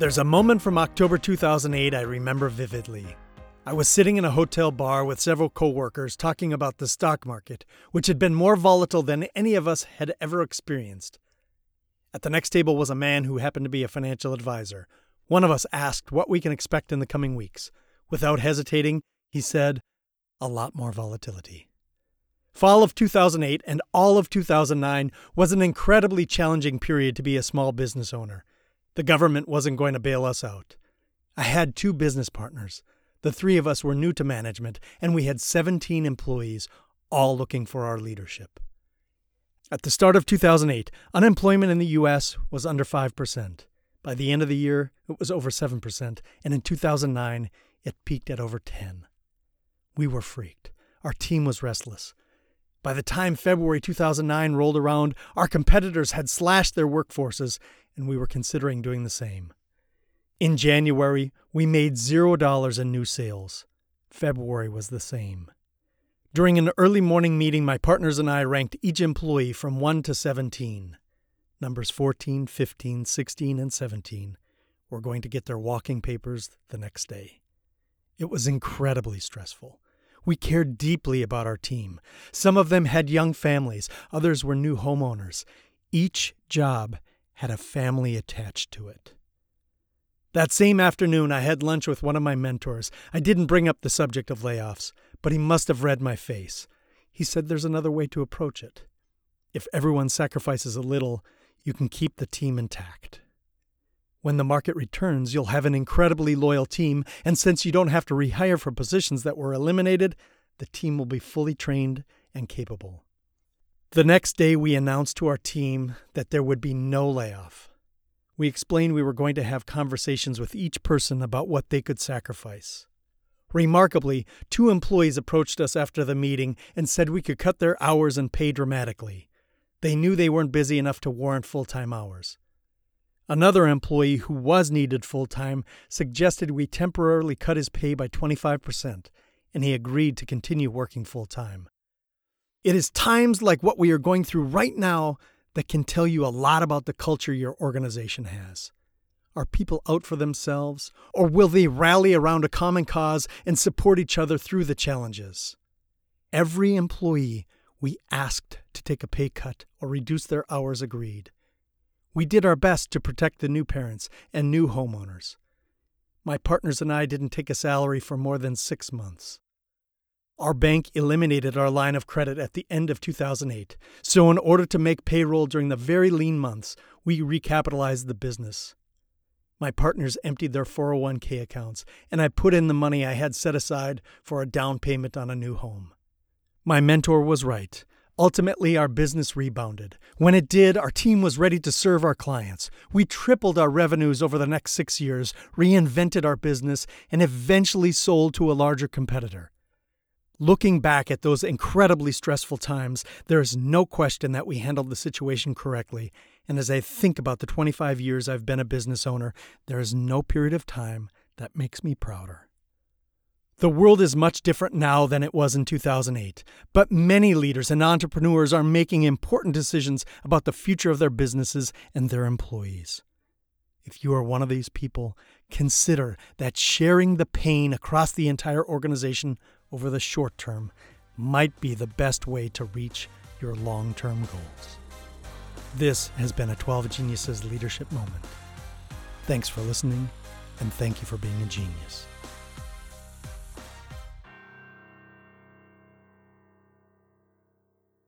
There's a moment from October 2008 I remember vividly. I was sitting in a hotel bar with several coworkers talking about the stock market, which had been more volatile than any of us had ever experienced. At the next table was a man who happened to be a financial advisor. One of us asked what we can expect in the coming weeks. Without hesitating, he said, a lot more volatility. Fall of 2008 and all of 2009 was an incredibly challenging period to be a small business owner. The government wasn't going to bail us out. I had two business partners. The three of us were new to management, and we had 17 employees, all looking for our leadership. At the start of 2008, unemployment in the U.S. was under 5%. By the end of the year, it was over 7%, and in 2009, it peaked at over 10. We were freaked. Our team was restless. By the time February 2009 rolled around, our competitors had slashed their workforces, and we were considering doing the same. In January, we made $0 in new sales. February was the same. During an early morning meeting, my partners and I ranked each employee from 1 to 17. Numbers 14, 15, 16, and 17 were going to get their walking papers the next day. It was incredibly stressful. We cared deeply about our team. Some of them had young families, others were new homeowners. Each job had a family attached to it. That same afternoon, I had lunch with one of my mentors. I didn't bring up the subject of layoffs, but he must have read my face. He said there's another way to approach it. If everyone sacrifices a little, you can keep the team intact. When the market returns, you'll have an incredibly loyal team, and since you don't have to rehire for positions that were eliminated, the team will be fully trained and capable. The next day, we announced to our team that there would be no layoff. We explained we were going to have conversations with each person about what they could sacrifice. Remarkably, two employees approached us after the meeting and said we could cut their hours and pay dramatically. They knew they weren't busy enough to warrant full time hours. Another employee who was needed full time suggested we temporarily cut his pay by 25%, and he agreed to continue working full time. It is times like what we are going through right now that can tell you a lot about the culture your organization has. Are people out for themselves, or will they rally around a common cause and support each other through the challenges? Every employee we asked to take a pay cut or reduce their hours agreed. We did our best to protect the new parents and new homeowners. My partners and I didn't take a salary for more than six months. Our bank eliminated our line of credit at the end of 2008, so in order to make payroll during the very lean months, we recapitalized the business. My partners emptied their 401k accounts, and I put in the money I had set aside for a down payment on a new home. My mentor was right. Ultimately, our business rebounded. When it did, our team was ready to serve our clients. We tripled our revenues over the next six years, reinvented our business, and eventually sold to a larger competitor. Looking back at those incredibly stressful times, there is no question that we handled the situation correctly. And as I think about the 25 years I've been a business owner, there is no period of time that makes me prouder. The world is much different now than it was in 2008, but many leaders and entrepreneurs are making important decisions about the future of their businesses and their employees. If you are one of these people, consider that sharing the pain across the entire organization over the short term might be the best way to reach your long term goals. This has been a 12 Geniuses leadership moment. Thanks for listening, and thank you for being a genius.